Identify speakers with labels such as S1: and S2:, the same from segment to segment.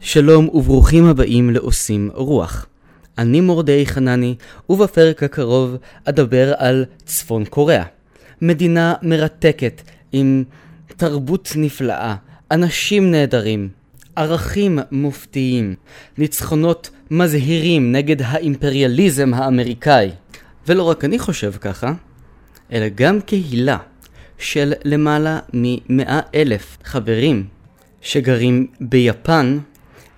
S1: שלום וברוכים הבאים לעושים רוח. אני מורדי חנני, ובפרק הקרוב אדבר על צפון קוריאה. מדינה מרתקת עם תרבות נפלאה, אנשים נהדרים, ערכים מופתיים, ניצחונות מזהירים נגד האימפריאליזם האמריקאי. ולא רק אני חושב ככה, אלא גם קהילה של למעלה מ-100 אלף חברים שגרים ביפן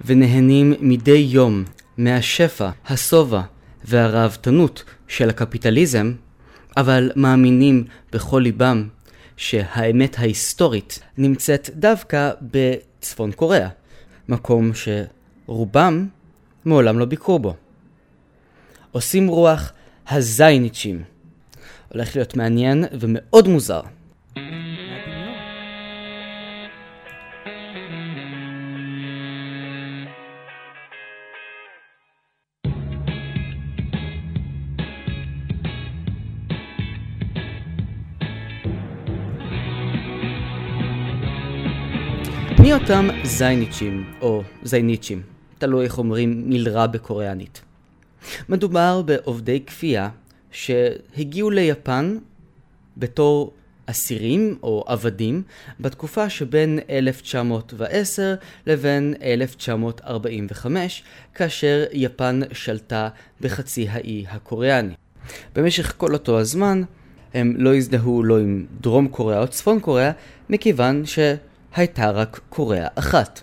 S1: ונהנים מדי יום מהשפע, השובע והראוותנות של הקפיטליזם, אבל מאמינים בכל ליבם שהאמת ההיסטורית נמצאת דווקא בצפון קוריאה, מקום שרובם מעולם לא ביקרו בו. עושים רוח הזייניצ'ים. הולך להיות מעניין ומאוד מוזר. מי אותם זייניצ'ים, או זייניצ'ים? תלוי איך אומרים מלרע בקוריאנית. מדובר בעובדי כפייה שהגיעו ליפן בתור אסירים או עבדים בתקופה שבין 1910 לבין 1945, כאשר יפן שלטה בחצי האי הקוריאני. במשך כל אותו הזמן הם לא הזדהו לא עם דרום קוריאה או צפון קוריאה, מכיוון ש... הייתה רק קוריאה אחת.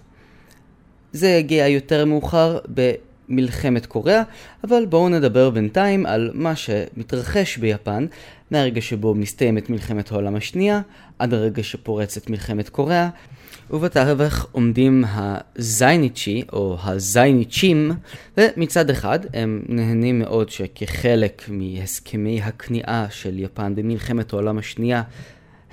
S1: זה הגיע יותר מאוחר במלחמת קוריאה, אבל בואו נדבר בינתיים על מה שמתרחש ביפן מהרגע שבו מסתיימת מלחמת העולם השנייה עד הרגע שפורצת מלחמת קוריאה, ובתווך עומדים הזייניצ'י או הזייניצ'ים, ומצד אחד הם נהנים מאוד שכחלק מהסכמי הכניעה של יפן במלחמת העולם השנייה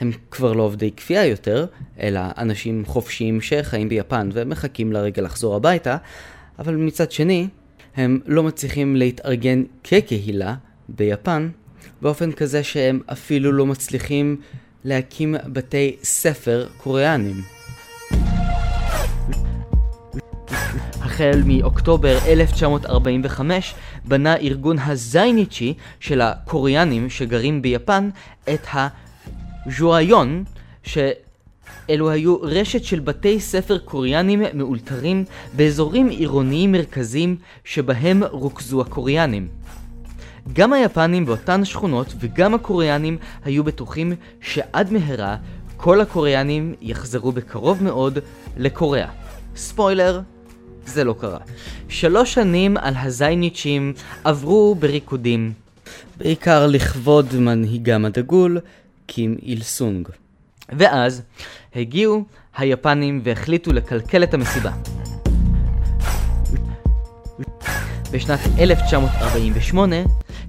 S1: הם כבר לא עובדי כפייה יותר, אלא אנשים חופשיים שחיים ביפן ומחכים לרגע לחזור הביתה, אבל מצד שני, הם לא מצליחים להתארגן כקהילה ביפן, באופן כזה שהם אפילו לא מצליחים להקים בתי ספר קוריאנים. החל מאוקטובר 1945 בנה ארגון הזייניצ'י של הקוריאנים שגרים ביפן את ה... ז'ואיון, שאלו היו רשת של בתי ספר קוריאנים מאולתרים באזורים עירוניים מרכזיים שבהם רוכזו הקוריאנים. גם היפנים באותן שכונות וגם הקוריאנים היו בטוחים שעד מהרה כל הקוריאנים יחזרו בקרוב מאוד לקוריאה. ספוילר, זה לא קרה. שלוש שנים על הזייניצ'ים עברו בריקודים. בעיקר לכבוד מנהיגם הדגול, קים איל סונג. ואז הגיעו היפנים והחליטו לקלקל את המסיבה. בשנת 1948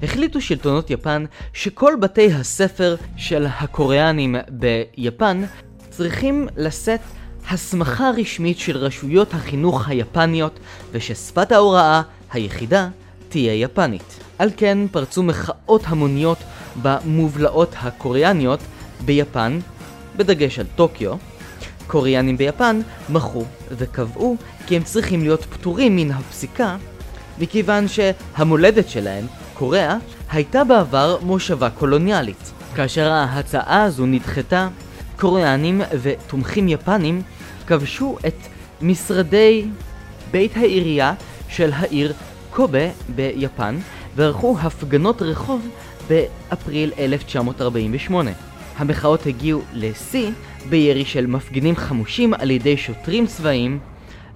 S1: החליטו שלטונות יפן שכל בתי הספר של הקוריאנים ביפן צריכים לשאת הסמכה רשמית של רשויות החינוך היפניות וששפת ההוראה היחידה תהיה יפנית. על כן פרצו מחאות המוניות במובלעות הקוריאניות ביפן, בדגש על טוקיו. קוריאנים ביפן מחו וקבעו כי הם צריכים להיות פטורים מן הפסיקה מכיוון שהמולדת שלהם, קוריאה, הייתה בעבר מושבה קולוניאלית. כאשר ההצעה הזו נדחתה, קוריאנים ותומכים יפנים כבשו את משרדי בית העירייה של העיר קובה ביפן וערכו הפגנות רחוב באפריל 1948. המחאות הגיעו לשיא בירי של מפגינים חמושים על ידי שוטרים צבאיים,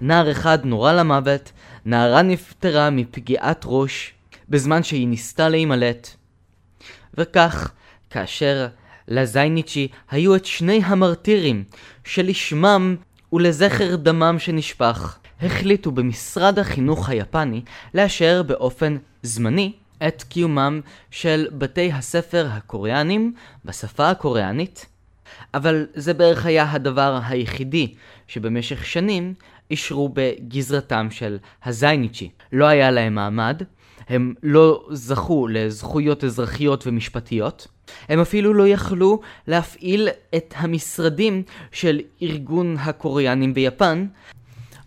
S1: נער אחד נורה למוות, נערה נפטרה מפגיעת ראש בזמן שהיא ניסתה להימלט. וכך, כאשר לזייניצ'י היו את שני המרטירים שלשמם ולזכר דמם שנשפך, החליטו במשרד החינוך היפני לאשר באופן זמני את קיומם של בתי הספר הקוריאנים בשפה הקוריאנית, אבל זה בערך היה הדבר היחידי שבמשך שנים אישרו בגזרתם של הזייניצ'י. לא היה להם מעמד, הם לא זכו לזכויות אזרחיות ומשפטיות, הם אפילו לא יכלו להפעיל את המשרדים של ארגון הקוריאנים ביפן,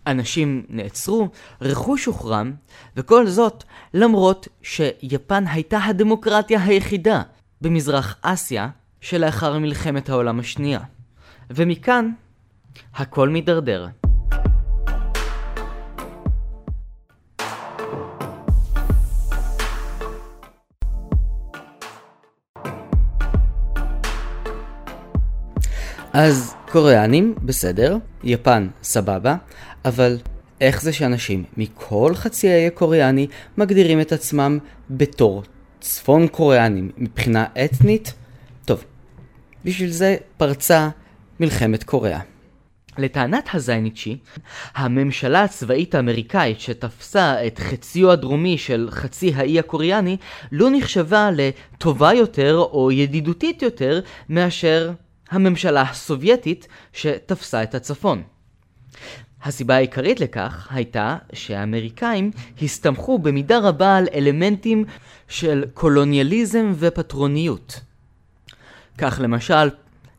S1: אנשים נעצרו, רכוש הוחרם, וכל זאת למרות שיפן הייתה הדמוקרטיה היחידה במזרח אסיה שלאחר מלחמת העולם השנייה. ומכאן הכל מידרדר. אז קוריאנים, בסדר, יפן, סבבה, אבל איך זה שאנשים מכל חצי האי הקוריאני מגדירים את עצמם בתור צפון קוריאנים מבחינה אתנית? טוב, בשביל זה פרצה מלחמת קוריאה. לטענת הזייניצ'י, הממשלה הצבאית האמריקאית שתפסה את חציו הדרומי של חצי האי הקוריאני לא נחשבה לטובה יותר או ידידותית יותר מאשר הממשלה הסובייטית שתפסה את הצפון. הסיבה העיקרית לכך הייתה שהאמריקאים הסתמכו במידה רבה על אלמנטים של קולוניאליזם ופטרוניות. כך למשל,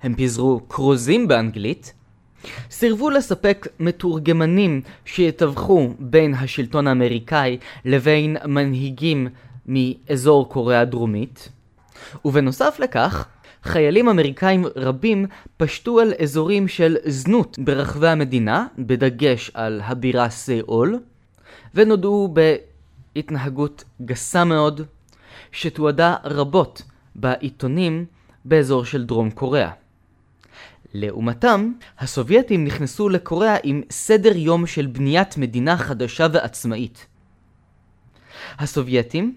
S1: הם פיזרו כרוזים באנגלית, סירבו לספק מתורגמנים שיתווכו בין השלטון האמריקאי לבין מנהיגים מאזור קוריאה הדרומית, ובנוסף לכך, חיילים אמריקאים רבים פשטו על אזורים של זנות ברחבי המדינה, בדגש על הבירה סיאול, ונודעו בהתנהגות גסה מאוד, שתועדה רבות בעיתונים באזור של דרום קוריאה. לעומתם, הסובייטים נכנסו לקוריאה עם סדר יום של בניית מדינה חדשה ועצמאית. הסובייטים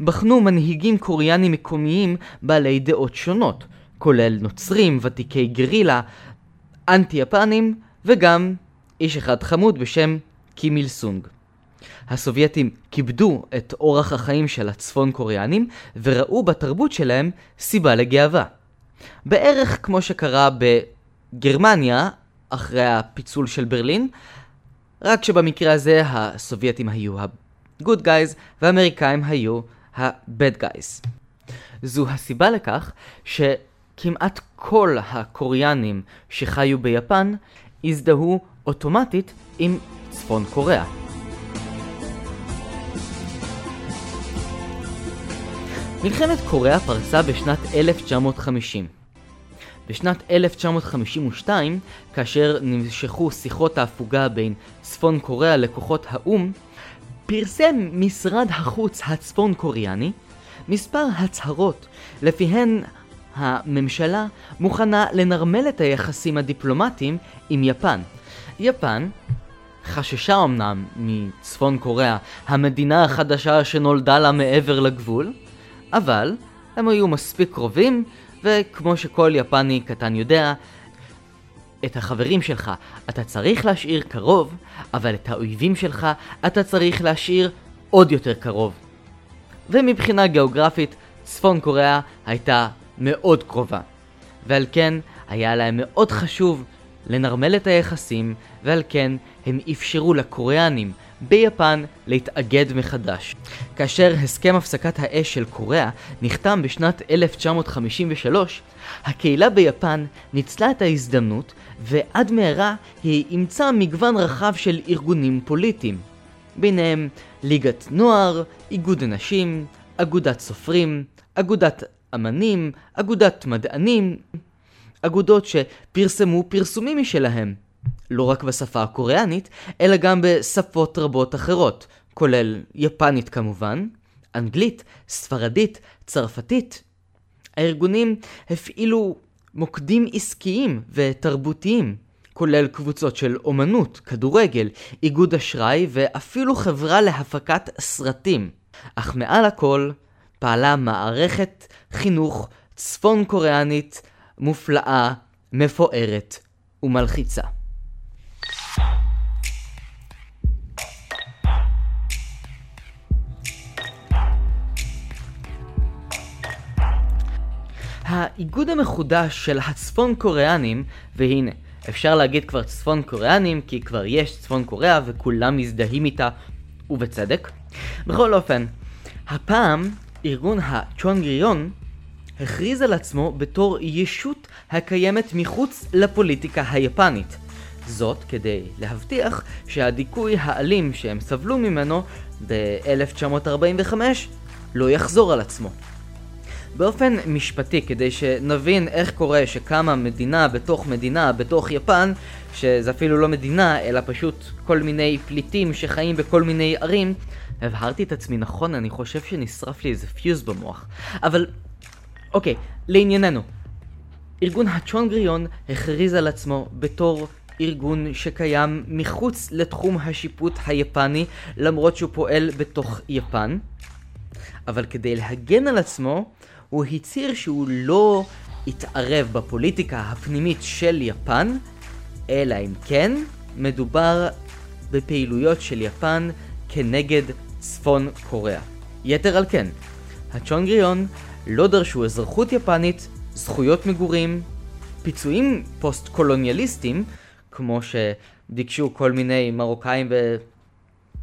S1: בחנו מנהיגים קוריאנים מקומיים בעלי דעות שונות, כולל נוצרים, ותיקי גרילה, אנטי-יפנים וגם איש אחד חמוד בשם קים איל סונג. הסובייטים כיבדו את אורח החיים של הצפון קוריאנים וראו בתרבות שלהם סיבה לגאווה. בערך כמו שקרה בגרמניה אחרי הפיצול של ברלין, רק שבמקרה הזה הסובייטים היו ה-good guys והאמריקאים היו ה-bad guys. זו הסיבה לכך שכמעט כל הקוריאנים שחיו ביפן הזדהו אוטומטית עם צפון קוריאה. מלחמת קוריאה פרצה בשנת 1950. בשנת 1952, כאשר נמשכו שיחות ההפוגה בין צפון קוריאה לכוחות האו"ם, פרסם משרד החוץ הצפון קוריאני מספר הצהרות לפיהן הממשלה מוכנה לנרמל את היחסים הדיפלומטיים עם יפן. יפן חששה אמנם מצפון קוריאה, המדינה החדשה שנולדה לה מעבר לגבול, אבל הם היו מספיק קרובים, וכמו שכל יפני קטן יודע, את החברים שלך אתה צריך להשאיר קרוב, אבל את האויבים שלך אתה צריך להשאיר עוד יותר קרוב. ומבחינה גיאוגרפית, צפון קוריאה הייתה מאוד קרובה. ועל כן, היה להם מאוד חשוב לנרמל את היחסים, ועל כן הם אפשרו לקוריאנים ביפן להתאגד מחדש. כאשר הסכם הפסקת האש של קוריאה נחתם בשנת 1953, הקהילה ביפן ניצלה את ההזדמנות ועד מהרה היא אימצה מגוון רחב של ארגונים פוליטיים. ביניהם ליגת נוער, איגוד הנשים, אגודת סופרים, אגודת אמנים, אגודת מדענים, אגודות שפרסמו פרסומים משלהם. לא רק בשפה הקוריאנית, אלא גם בשפות רבות אחרות, כולל יפנית כמובן, אנגלית, ספרדית, צרפתית. הארגונים הפעילו מוקדים עסקיים ותרבותיים, כולל קבוצות של אומנות, כדורגל, איגוד אשראי ואפילו חברה להפקת סרטים. אך מעל הכל פעלה מערכת חינוך צפון קוריאנית מופלאה, מפוארת ומלחיצה. האיגוד המחודש של הצפון קוריאנים, והנה, אפשר להגיד כבר צפון קוריאנים כי כבר יש צפון קוריאה וכולם מזדהים איתה, ובצדק. בכל אופן, הפעם ארגון הצ'ונגריון הכריז על עצמו בתור ישות הקיימת מחוץ לפוליטיקה היפנית. זאת כדי להבטיח שהדיכוי האלים שהם סבלו ממנו ב-1945 לא יחזור על עצמו. באופן משפטי, כדי שנבין איך קורה שקמה מדינה בתוך מדינה בתוך יפן, שזה אפילו לא מדינה, אלא פשוט כל מיני פליטים שחיים בכל מיני ערים, הבהרתי את עצמי נכון, אני חושב שנשרף לי איזה פיוז במוח. אבל, אוקיי, לענייננו. ארגון הצ'ונגריון הכריז על עצמו בתור ארגון שקיים מחוץ לתחום השיפוט היפני, למרות שהוא פועל בתוך יפן. אבל כדי להגן על עצמו, הוא הצהיר שהוא לא יתערב בפוליטיקה הפנימית של יפן, אלא אם כן מדובר בפעילויות של יפן כנגד צפון קוריאה. יתר על כן, הצ'ונגריון לא דרשו אזרחות יפנית, זכויות מגורים, פיצויים פוסט-קולוניאליסטים, כמו שביקשו כל מיני מרוקאים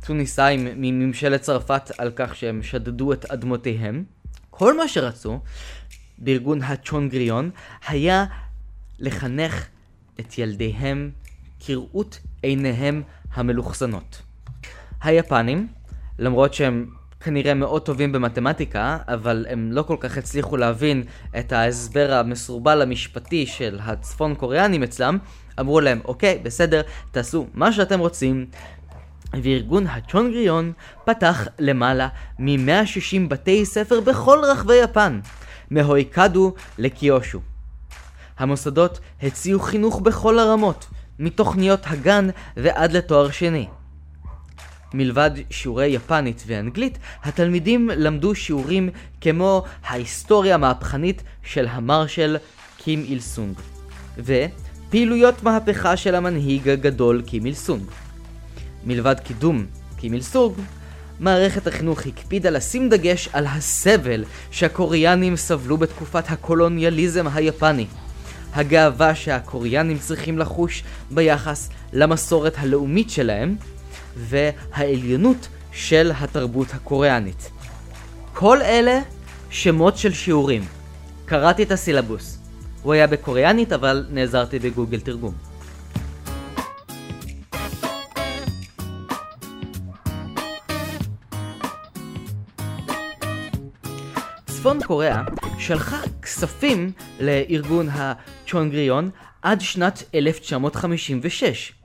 S1: וטוניסאים מממשלת צרפת על כך שהם שדדו את אדמותיהם. כל מה שרצו בארגון הצ'ונגריון היה לחנך את ילדיהם כראות עיניהם המלוכסנות. היפנים, למרות שהם כנראה מאוד טובים במתמטיקה, אבל הם לא כל כך הצליחו להבין את ההסבר המסורבל המשפטי של הצפון קוריאנים אצלם, אמרו להם, אוקיי, בסדר, תעשו מה שאתם רוצים. וארגון הצ'ונגריון פתח למעלה מ-160 בתי ספר בכל רחבי יפן, מהויקדו לקיושו. המוסדות הציעו חינוך בכל הרמות, מתוכניות הגן ועד לתואר שני. מלבד שיעורי יפנית ואנגלית, התלמידים למדו שיעורים כמו ההיסטוריה המהפכנית של המרשל קים איל סונג, ופעילויות מהפכה של המנהיג הגדול קים איל סונג. מלבד קידום קים איל סונג, מערכת החינוך הקפידה לשים דגש על הסבל שהקוריאנים סבלו בתקופת הקולוניאליזם היפני. הגאווה שהקוריאנים צריכים לחוש ביחס למסורת הלאומית שלהם, והעליונות של התרבות הקוריאנית. כל אלה שמות של שיעורים. קראתי את הסילבוס. הוא היה בקוריאנית אבל נעזרתי בגוגל תרגום. צפון קוריאה שלחה כספים לארגון הצ'ונגריון עד שנת 1956.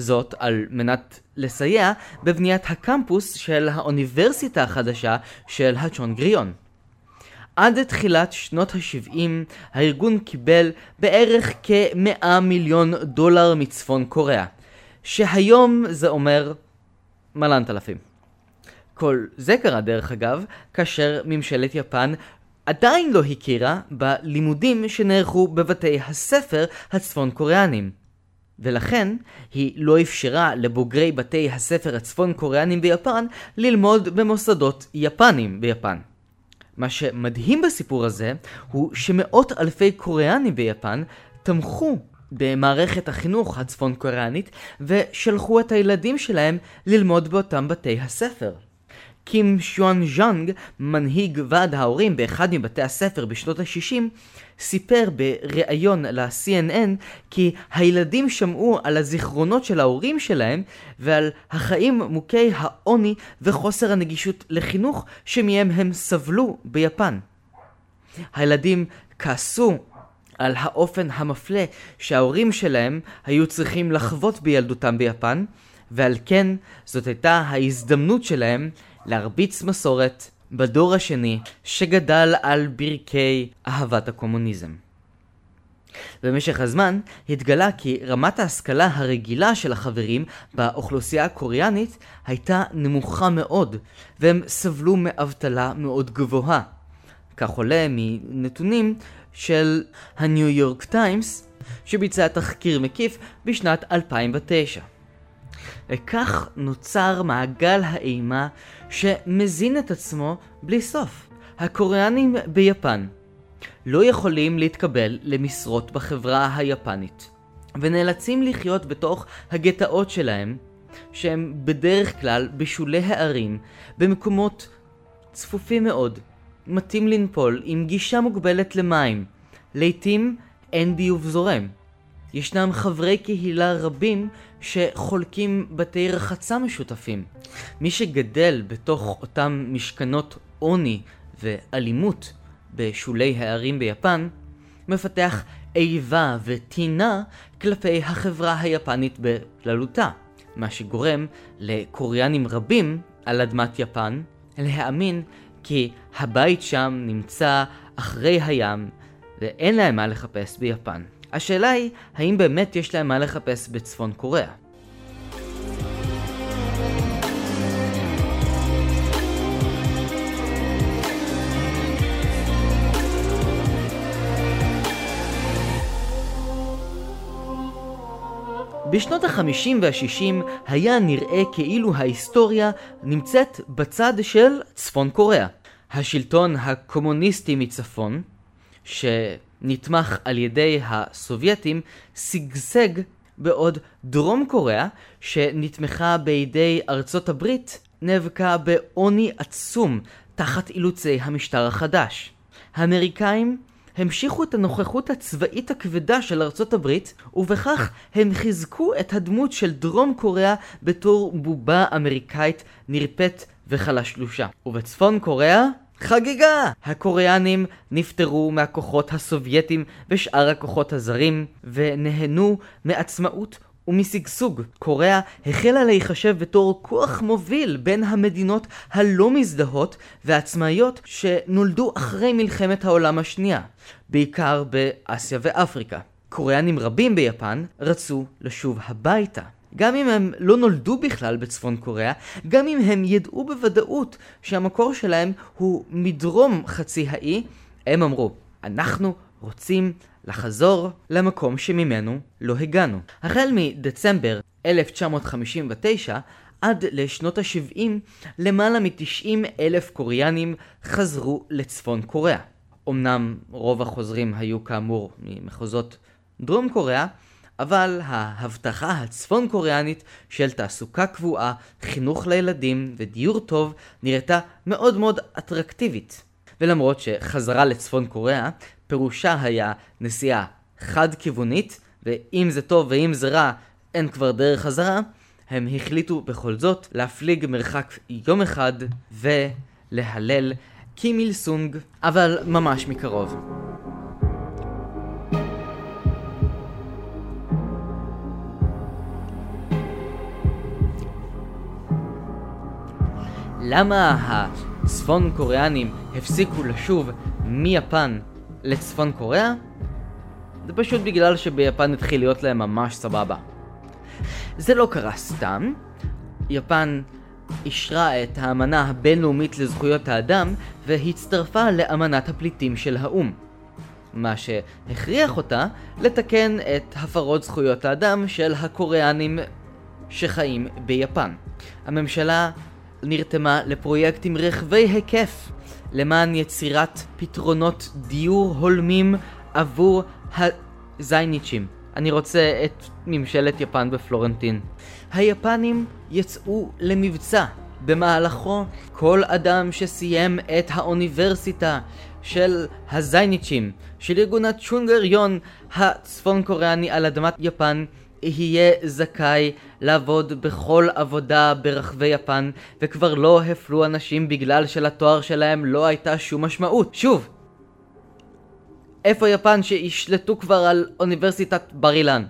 S1: זאת על מנת לסייע בבניית הקמפוס של האוניברסיטה החדשה של הצ'ונגריון. עד תחילת שנות ה-70 הארגון קיבל בערך כ-100 מיליון דולר מצפון קוריאה, שהיום זה אומר מלנת אלפים. כל זה קרה דרך אגב, כאשר ממשלת יפן עדיין לא הכירה בלימודים שנערכו בבתי הספר הצפון קוריאנים. ולכן היא לא אפשרה לבוגרי בתי הספר הצפון קוריאנים ביפן ללמוד במוסדות יפנים ביפן. מה שמדהים בסיפור הזה הוא שמאות אלפי קוריאנים ביפן תמכו במערכת החינוך הצפון קוריאנית ושלחו את הילדים שלהם ללמוד באותם בתי הספר. קים שואן ז'אנג, מנהיג ועד ההורים באחד מבתי הספר בשנות ה-60, סיפר בריאיון ל-CNN כי הילדים שמעו על הזיכרונות של ההורים שלהם ועל החיים מוכי העוני וחוסר הנגישות לחינוך שמהם הם סבלו ביפן. הילדים כעסו על האופן המפלה שההורים שלהם היו צריכים לחוות בילדותם ביפן, ועל כן זאת הייתה ההזדמנות שלהם להרביץ מסורת בדור השני שגדל על ברכי אהבת הקומוניזם. במשך הזמן התגלה כי רמת ההשכלה הרגילה של החברים באוכלוסייה הקוריאנית הייתה נמוכה מאוד, והם סבלו מאבטלה מאוד גבוהה. כך עולה מנתונים של הניו יורק טיימס, שביצע תחקיר מקיף בשנת 2009. וכך נוצר מעגל האימה שמזין את עצמו בלי סוף. הקוריאנים ביפן לא יכולים להתקבל למשרות בחברה היפנית, ונאלצים לחיות בתוך הגטאות שלהם, שהם בדרך כלל בשולי הערים, במקומות צפופים מאוד, מטים לנפול עם גישה מוגבלת למים, לעתים אין ביוב זורם. ישנם חברי קהילה רבים שחולקים בתי רחצה משותפים. מי שגדל בתוך אותם משכנות עוני ואלימות בשולי הערים ביפן, מפתח איבה וטינה כלפי החברה היפנית בכללותה, מה שגורם לקוריאנים רבים על אדמת יפן להאמין כי הבית שם נמצא אחרי הים ואין להם מה לחפש ביפן. השאלה היא, האם באמת יש להם מה לחפש בצפון קוריאה? בשנות ה-50 וה-60 היה נראה כאילו ההיסטוריה נמצאת בצד של צפון קוריאה. השלטון הקומוניסטי מצפון, שנתמך על ידי הסובייטים, שגשג בעוד דרום קוריאה, שנתמכה בידי ארצות הברית, נאבקה בעוני עצום תחת אילוצי המשטר החדש. האמריקאים המשיכו את הנוכחות הצבאית הכבדה של ארצות הברית, ובכך הם חיזקו את הדמות של דרום קוריאה בתור בובה אמריקאית נרפאת וחלשלושה. ובצפון קוריאה, חגיגה! הקוריאנים נפטרו מהכוחות הסובייטים ושאר הכוחות הזרים, ונהנו מעצמאות ומשגשוג. קוריאה החלה להיחשב בתור כוח מוביל בין המדינות הלא מזדהות והעצמאיות שנולדו אחרי מלחמת העולם השנייה, בעיקר באסיה ואפריקה. קוריאנים רבים ביפן רצו לשוב הביתה. גם אם הם לא נולדו בכלל בצפון קוריאה, גם אם הם ידעו בוודאות שהמקור שלהם הוא מדרום חצי האי, הם אמרו, אנחנו רוצים לחזור למקום שממנו לא הגענו. החל מדצמבר 1959 עד לשנות ה-70, למעלה מ-90 אלף קוריאנים חזרו לצפון קוריאה. אמנם רוב החוזרים היו כאמור ממחוזות דרום קוריאה, אבל ההבטחה הצפון קוריאנית של תעסוקה קבועה, חינוך לילדים ודיור טוב נראתה מאוד מאוד אטרקטיבית. ולמרות שחזרה לצפון קוריאה פירושה היה נסיעה חד-כיוונית, ואם זה טוב ואם זה רע, אין כבר דרך חזרה, הם החליטו בכל זאת להפליג מרחק יום אחד ולהלל קימיל סונג, אבל ממש מקרוב. למה הצפון קוריאנים הפסיקו לשוב מיפן לצפון קוריאה? זה פשוט בגלל שביפן התחיל להיות להם ממש סבבה. זה לא קרה סתם, יפן אישרה את האמנה הבינלאומית לזכויות האדם והצטרפה לאמנת הפליטים של האו"ם. מה שהכריח אותה לתקן את הפרות זכויות האדם של הקוריאנים שחיים ביפן. הממשלה נרתמה לפרויקטים רחבי היקף למען יצירת פתרונות דיור הולמים עבור הזייניצ'ים. אני רוצה את ממשלת יפן בפלורנטין. היפנים יצאו למבצע. במהלכו כל אדם שסיים את האוניברסיטה של הזייניצ'ים, של ארגון הצ'ונגריון הצפון קוריאני על אדמת יפן, יהיה זכאי לעבוד בכל עבודה ברחבי יפן, וכבר לא הפלו אנשים בגלל שלתואר שלהם לא הייתה שום משמעות. שוב, איפה יפן שישלטו כבר על אוניברסיטת בר אילן?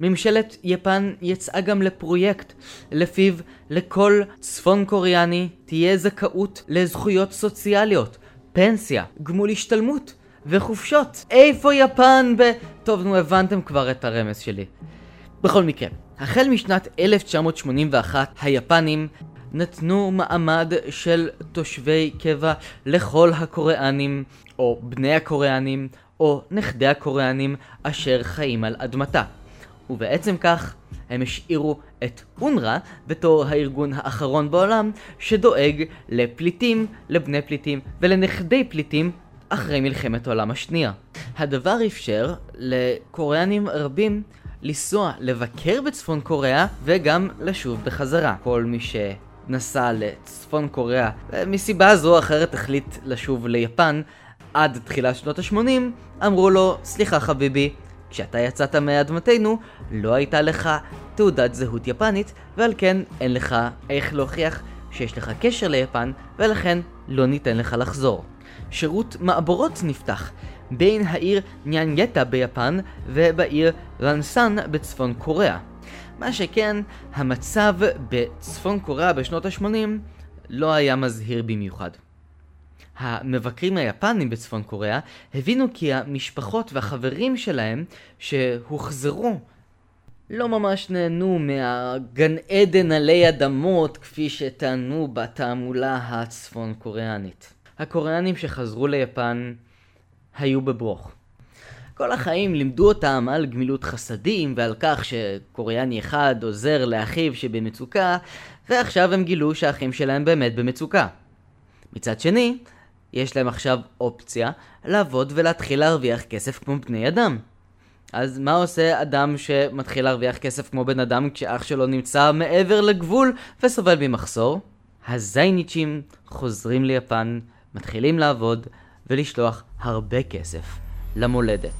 S1: ממשלת יפן יצאה גם לפרויקט לפיו לכל צפון קוריאני תהיה זכאות לזכויות סוציאליות, פנסיה, גמול השתלמות וחופשות. איפה יפן ב... טוב, נו, הבנתם כבר את הרמז שלי. בכל מקרה, החל משנת 1981, היפנים נתנו מעמד של תושבי קבע לכל הקוריאנים, או בני הקוריאנים, או נכדי הקוריאנים אשר חיים על אדמתה. ובעצם כך, הם השאירו את אונר"א בתור הארגון האחרון בעולם שדואג לפליטים, לבני פליטים ולנכדי פליטים אחרי מלחמת העולם השנייה. הדבר אפשר לקוריאנים רבים לנסוע לבקר בצפון קוריאה וגם לשוב בחזרה. כל מי שנסע לצפון קוריאה מסיבה זו או אחרת החליט לשוב ליפן עד תחילת שנות ה-80, אמרו לו, סליחה חביבי, כשאתה יצאת מאדמתנו, לא הייתה לך תעודת זהות יפנית, ועל כן אין לך איך להוכיח שיש לך קשר ליפן, ולכן לא ניתן לך לחזור. שירות מעבורות נפתח בין העיר ניאנגטה ביפן ובעיר רנסן בצפון קוריאה. מה שכן, המצב בצפון קוריאה בשנות ה-80 לא היה מזהיר במיוחד. המבקרים היפנים בצפון קוריאה הבינו כי המשפחות והחברים שלהם שהוחזרו לא ממש נהנו מהגן עדן עלי אדמות כפי שטענו בתעמולה הצפון קוריאנית. הקוריאנים שחזרו ליפן היו בברוך. כל החיים לימדו אותם על גמילות חסדים ועל כך שקוריאני אחד עוזר לאחיו שבמצוקה, ועכשיו הם גילו שהאחים שלהם באמת במצוקה. מצד שני, יש להם עכשיו אופציה לעבוד ולהתחיל להרוויח כסף כמו בני אדם. אז מה עושה אדם שמתחיל להרוויח כסף כמו בן אדם כשאח שלו נמצא מעבר לגבול וסובל ממחסור? הזייניצ'ים חוזרים ליפן, מתחילים לעבוד ולשלוח הרבה כסף למולדת.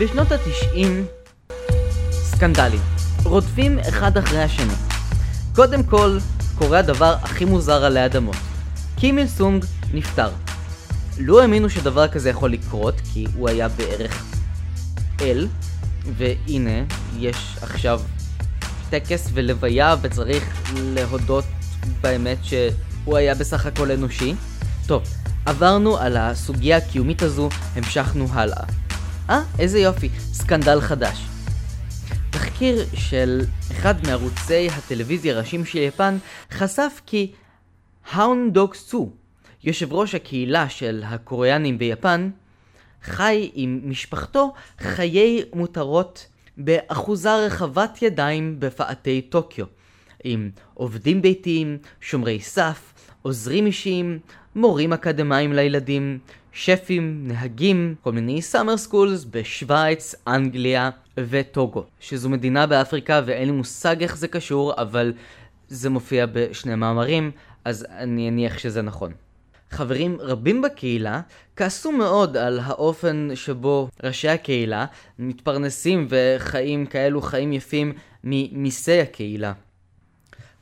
S1: בשנות התשעים סקנדלים רודפים אחד אחרי השני. קודם כל, קורה הדבר הכי מוזר עלי אדמות. קים איל סונג נפטר. לא האמינו שדבר כזה יכול לקרות, כי הוא היה בערך אל, והנה, יש עכשיו טקס ולוויה וצריך להודות באמת שהוא היה בסך הכל אנושי. טוב, עברנו על הסוגיה הקיומית הזו, המשכנו הלאה. אה, איזה יופי, סקנדל חדש. תחקיר של אחד מערוצי הטלוויזיה הראשיים של יפן חשף כי האן דוק סו, יושב ראש הקהילה של הקוריאנים ביפן, חי עם משפחתו חיי מותרות באחוזה רחבת ידיים בפאתי טוקיו, עם עובדים ביתיים, שומרי סף, עוזרים אישיים, מורים אקדמאים לילדים, שפים, נהגים, כל מיני summer schools בשוויץ, אנגליה וטוגו, שזו מדינה באפריקה ואין לי מושג איך זה קשור, אבל זה מופיע בשני מאמרים, אז אני אניח שזה נכון. חברים רבים בקהילה כעסו מאוד על האופן שבו ראשי הקהילה מתפרנסים וחיים כאלו חיים יפים ממיסי הקהילה.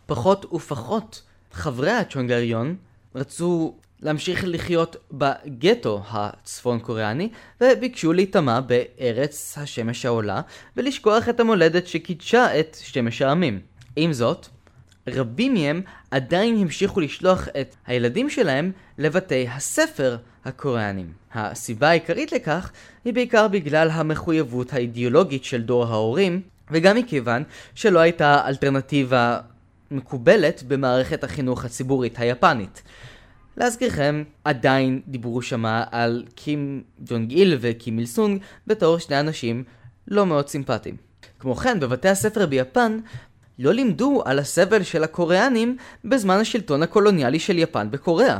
S1: פחות ופחות חברי הצ'ונגריון רצו להמשיך לחיות בגטו הצפון קוריאני וביקשו להיטמע בארץ השמש העולה ולשכוח את המולדת שקידשה את שמש העמים. עם זאת, רבים מהם עדיין המשיכו לשלוח את הילדים שלהם לבתי הספר הקוריאנים. הסיבה העיקרית לכך היא בעיקר בגלל המחויבות האידיאולוגית של דור ההורים, וגם מכיוון שלא הייתה אלטרנטיבה מקובלת במערכת החינוך הציבורית היפנית. להזכירכם, עדיין דיברו שמה על קים ג'ונג איל וקים איל סונג בתור שני אנשים לא מאוד סימפטיים. כמו כן, בבתי הספר ביפן לא לימדו על הסבל של הקוריאנים בזמן השלטון הקולוניאלי של יפן בקוריאה.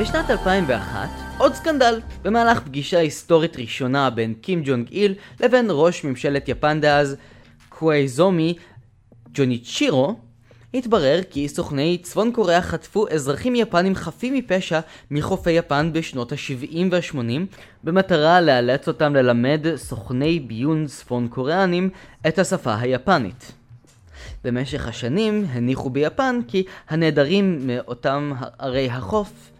S1: בשנת 2001, עוד סקנדל. במהלך פגישה היסטורית ראשונה בין קים ג'ונג איל לבין ראש ממשלת יפן דאז, קווייזומי ג'וניצ'ירו, התברר כי סוכני צפון קוריאה חטפו אזרחים יפנים חפים מפשע מחופי יפן בשנות ה-70 וה-80 במטרה לאלץ אותם ללמד סוכני ביון צפון קוריאנים את השפה היפנית. במשך השנים הניחו ביפן כי הנעדרים מאותם ערי החוף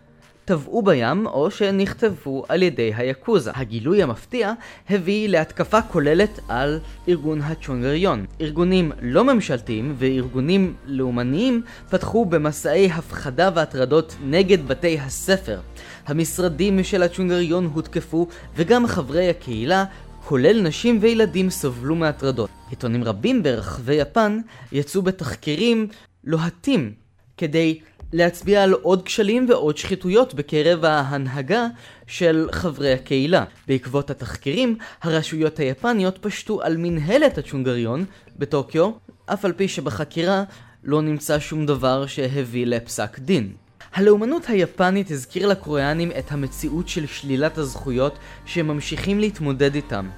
S1: טבעו בים או שנכתבו על ידי היאקוזה. הגילוי המפתיע הביא להתקפה כוללת על ארגון הצ'ונגריון. ארגונים לא ממשלתיים וארגונים לאומניים פתחו במסעי הפחדה והטרדות נגד בתי הספר. המשרדים של הצ'ונגריון הותקפו וגם חברי הקהילה כולל נשים וילדים סבלו מהטרדות. עיתונים רבים ברחבי יפן יצאו בתחקירים לוהטים כדי להצביע על עוד כשלים ועוד שחיתויות בקרב ההנהגה של חברי הקהילה. בעקבות התחקירים, הרשויות היפניות פשטו על מנהלת הצ'ונגריון בטוקיו אף על פי שבחקירה לא נמצא שום דבר שהביא לפסק דין. הלאומנות היפנית הזכיר לקוריאנים את המציאות של שלילת הזכויות שהם ממשיכים להתמודד איתם.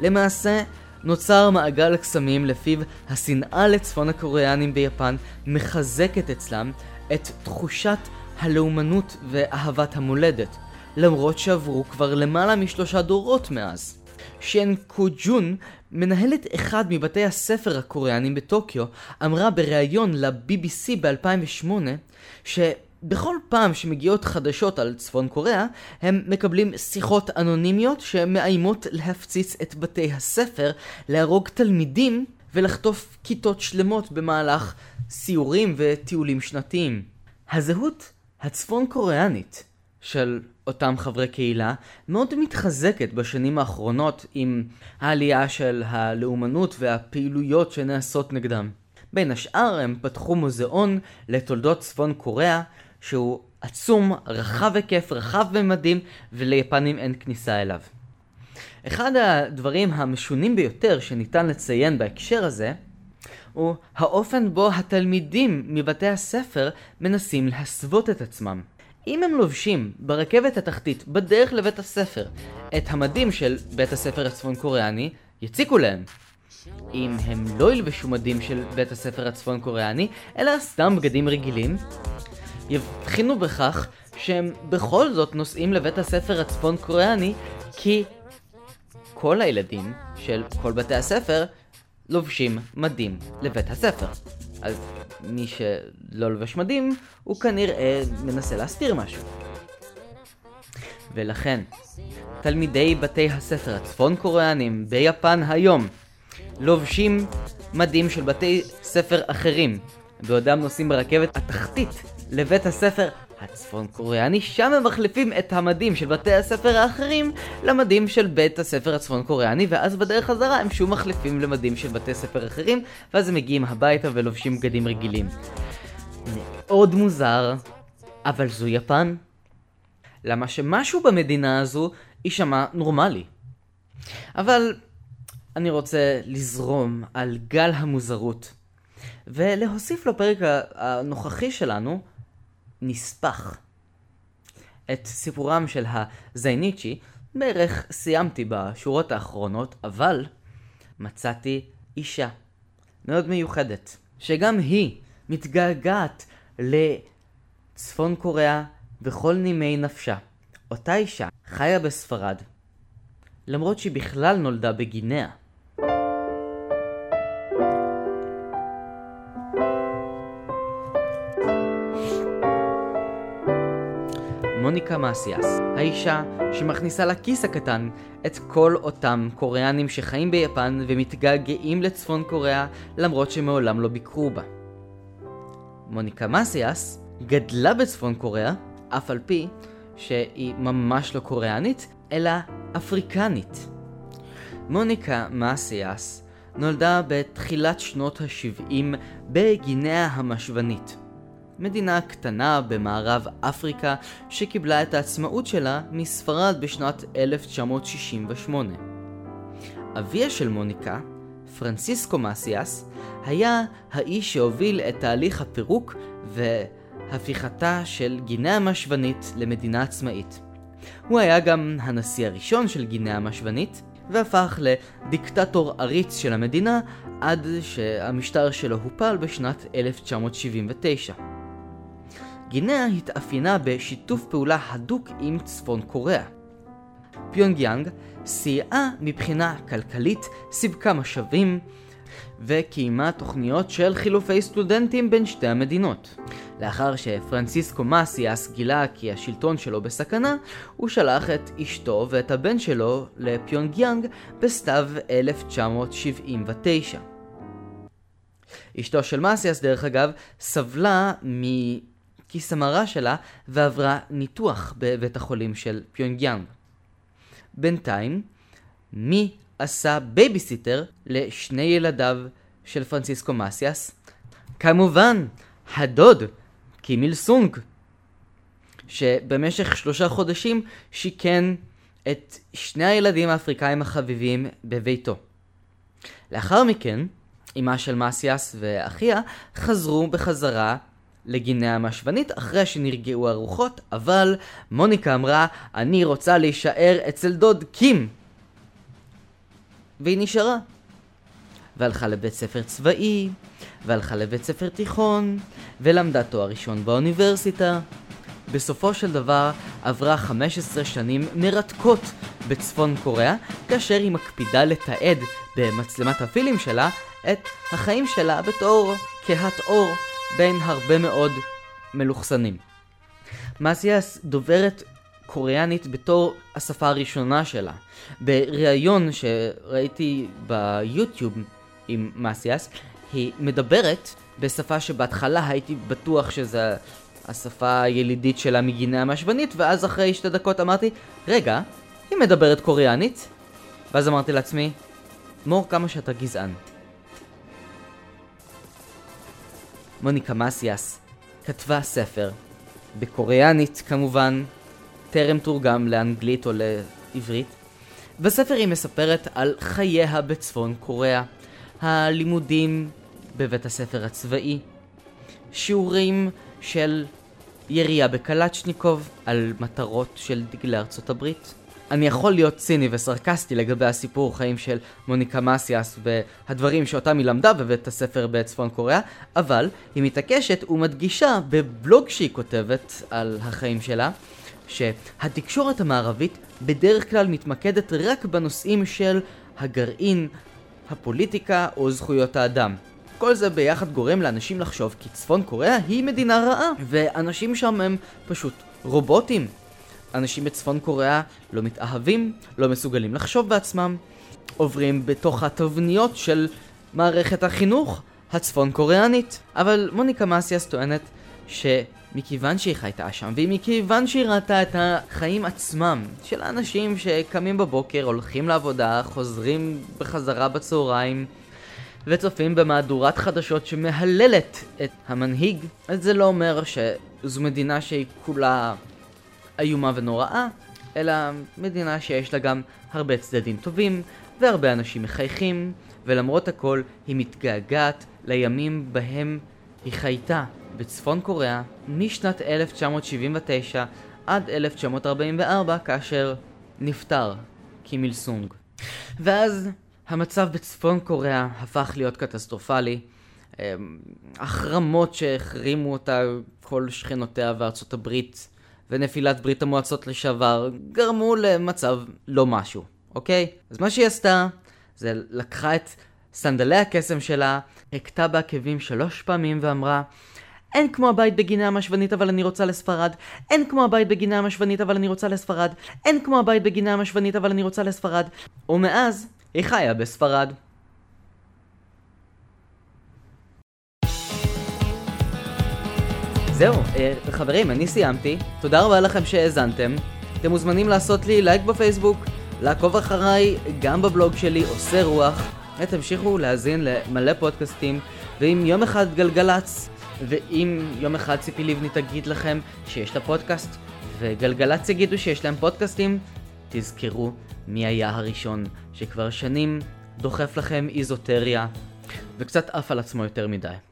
S1: למעשה, נוצר מעגל קסמים לפיו השנאה לצפון הקוריאנים ביפן מחזקת אצלם את תחושת הלאומנות ואהבת המולדת, למרות שעברו כבר למעלה משלושה דורות מאז. שן קוג'ון, מנהלת אחד מבתי הספר הקוריאנים בטוקיו, אמרה בריאיון ל-BBC ב-2008 ש... בכל פעם שמגיעות חדשות על צפון קוריאה, הם מקבלים שיחות אנונימיות שמאיימות להפציץ את בתי הספר, להרוג תלמידים ולחטוף כיתות שלמות במהלך סיורים וטיולים שנתיים. הזהות הצפון קוריאנית של אותם חברי קהילה מאוד מתחזקת בשנים האחרונות עם העלייה של הלאומנות והפעילויות שנעשות נגדם. בין השאר הם פתחו מוזיאון לתולדות צפון קוריאה שהוא עצום, רחב היקף, רחב במדים, וליפנים אין כניסה אליו. אחד הדברים המשונים ביותר שניתן לציין בהקשר הזה, הוא האופן בו התלמידים מבתי הספר מנסים להסוות את עצמם. אם הם לובשים ברכבת התחתית בדרך לבית הספר את המדים של בית הספר הצפון קוריאני, יציקו להם. אם הם לא ילבשו מדים של בית הספר הצפון קוריאני, אלא סתם בגדים רגילים, יבחינו בכך שהם בכל זאת נוסעים לבית הספר הצפון קוריאני כי כל הילדים של כל בתי הספר לובשים מדים לבית הספר. אז מי שלא לובש מדים, הוא כנראה מנסה להסתיר משהו. ולכן, תלמידי בתי הספר הצפון קוריאנים ביפן היום לובשים מדים של בתי ספר אחרים, בעודם נוסעים ברכבת התחתית לבית הספר הצפון קוריאני, שם הם מחליפים את המדים של בתי הספר האחרים למדים של בית הספר הצפון קוריאני, ואז בדרך חזרה הם שוב מחליפים למדים של בתי ספר אחרים, ואז הם מגיעים הביתה ולובשים בגדים רגילים. מאוד מוזר, אבל זו יפן. למה שמשהו במדינה הזו יישמע נורמלי. אבל אני רוצה לזרום על גל המוזרות, ולהוסיף לפרק הנוכחי שלנו נספח. את סיפורם של הזייניצ'י בערך סיימתי בשורות האחרונות, אבל מצאתי אישה מאוד מיוחדת, שגם היא מתגעגעת לצפון קוריאה בכל נימי נפשה. אותה אישה חיה בספרד, למרות שהיא בכלל נולדה בגינאה. מוניקה מאסיאס, האישה שמכניסה לכיס הקטן את כל אותם קוריאנים שחיים ביפן ומתגעגעים לצפון קוריאה למרות שמעולם לא ביקרו בה. מוניקה מאסיאס גדלה בצפון קוריאה, אף על פי שהיא ממש לא קוריאנית, אלא אפריקנית. מוניקה מאסיאס נולדה בתחילת שנות ה-70 בגינאה המשוונית. מדינה קטנה במערב אפריקה שקיבלה את העצמאות שלה מספרד בשנת 1968. אביה של מוניקה, פרנסיסקו מסיאס, היה האיש שהוביל את תהליך הפירוק והפיכתה של גינאה המשוונית למדינה עצמאית. הוא היה גם הנשיא הראשון של גינאה המשוונית, והפך לדיקטטור עריץ של המדינה עד שהמשטר שלו הופל בשנת 1979. גינאה התאפיינה בשיתוף פעולה הדוק עם צפון קוריאה. פיונג יאנג סייעה מבחינה כלכלית, סיפקה משאבים וקיימה תוכניות של חילופי סטודנטים בין שתי המדינות. לאחר שפרנסיסקו מאסיאס גילה כי השלטון שלו בסכנה, הוא שלח את אשתו ואת הבן שלו לפיונג יאנג בסתיו 1979. אשתו של מאסיאס, דרך אגב, סבלה מ... כיס המרה שלה ועברה ניתוח בבית החולים של פיונגיאנג. בינתיים, מי עשה בייביסיטר לשני ילדיו של פרנסיסקו מסיאס? כמובן, הדוד, קים איל סונג, שבמשך שלושה חודשים שיכן את שני הילדים האפריקאים החביבים בביתו. לאחר מכן, אמה של מסיאס ואחיה חזרו בחזרה לגיני המשוונית אחרי שנרגעו הרוחות, אבל מוניקה אמרה, אני רוצה להישאר אצל דוד קים. והיא נשארה. והלכה לבית ספר צבאי, והלכה לבית ספר תיכון, ולמדה תואר ראשון באוניברסיטה. בסופו של דבר עברה 15 שנים מרתקות בצפון קוריאה, כאשר היא מקפידה לתעד במצלמת הפילים שלה את החיים שלה בתור כהת אור בין הרבה מאוד מלוכסנים. מסיאס דוברת קוריאנית בתור השפה הראשונה שלה. בריאיון שראיתי ביוטיוב עם מסיאס, היא מדברת בשפה שבהתחלה הייתי בטוח שזה השפה הילידית שלה מגיני המשוונית, ואז אחרי שתי דקות אמרתי, רגע, היא מדברת קוריאנית? ואז אמרתי לעצמי, מור כמה שאתה גזען. מוניקה מסיאס כתבה ספר, בקוריאנית כמובן, טרם תורגם לאנגלית או לעברית. בספר היא מספרת על חייה בצפון קוריאה, הלימודים בבית הספר הצבאי, שיעורים של ירייה בקלצ'ניקוב על מטרות של דגלי ארצות הברית. אני יכול להיות ציני וסרקסטי לגבי הסיפור חיים של מוניקה מסיאס והדברים שאותם היא למדה בבית הספר בצפון קוריאה, אבל היא מתעקשת ומדגישה בבלוג שהיא כותבת על החיים שלה, שהתקשורת המערבית בדרך כלל מתמקדת רק בנושאים של הגרעין, הפוליטיקה או זכויות האדם. כל זה ביחד גורם לאנשים לחשוב כי צפון קוריאה היא מדינה רעה, ואנשים שם הם פשוט רובוטים. אנשים בצפון קוריאה לא מתאהבים, לא מסוגלים לחשוב בעצמם, עוברים בתוך התבניות של מערכת החינוך הצפון קוריאנית. אבל מוניקה מסיאס טוענת שמכיוון שהיא חייתה שם, ומכיוון שהיא ראתה את החיים עצמם של האנשים שקמים בבוקר, הולכים לעבודה, חוזרים בחזרה בצהריים, וצופים במהדורת חדשות שמהללת את המנהיג, אז זה לא אומר שזו מדינה שהיא כולה איומה ונוראה, אלא מדינה שיש לה גם הרבה צדדים טובים, והרבה אנשים מחייכים, ולמרות הכל היא מתגעגעת לימים בהם היא חייתה בצפון קוריאה משנת 1979 עד 1944 כאשר נפטר קים איל סונג. ואז המצב בצפון קוריאה הפך להיות קטסטרופלי. אמ, החרמות שהחרימו אותה כל שכנותיה וארצות הברית ונפילת ברית המועצות לשעבר גרמו למצב לא משהו, אוקיי? אז מה שהיא עשתה זה לקחה את סנדלי הקסם שלה, הכתה בעקבים שלוש פעמים ואמרה אין כמו הבית בגיני המשוונית אבל אני רוצה לספרד, אין כמו הבית בגיני המשוונית אבל אני רוצה לספרד, אין כמו הבית בגיני המשוונית אבל אני רוצה לספרד. ומאז היא חיה בספרד. זהו, אה, חברים, אני סיימתי. תודה רבה לכם שהאזנתם. אתם מוזמנים לעשות לי לייק בפייסבוק, לעקוב אחריי גם בבלוג שלי, עושה רוח, ותמשיכו להאזין למלא פודקאסטים, ואם יום אחד גלגלצ, ואם יום אחד ציפי לבני תגיד לכם שיש לה פודקאסט, וגלגלצ יגידו שיש להם פודקאסטים, תזכרו מי היה הראשון שכבר שנים דוחף לכם איזוטריה, וקצת עף על עצמו יותר מדי.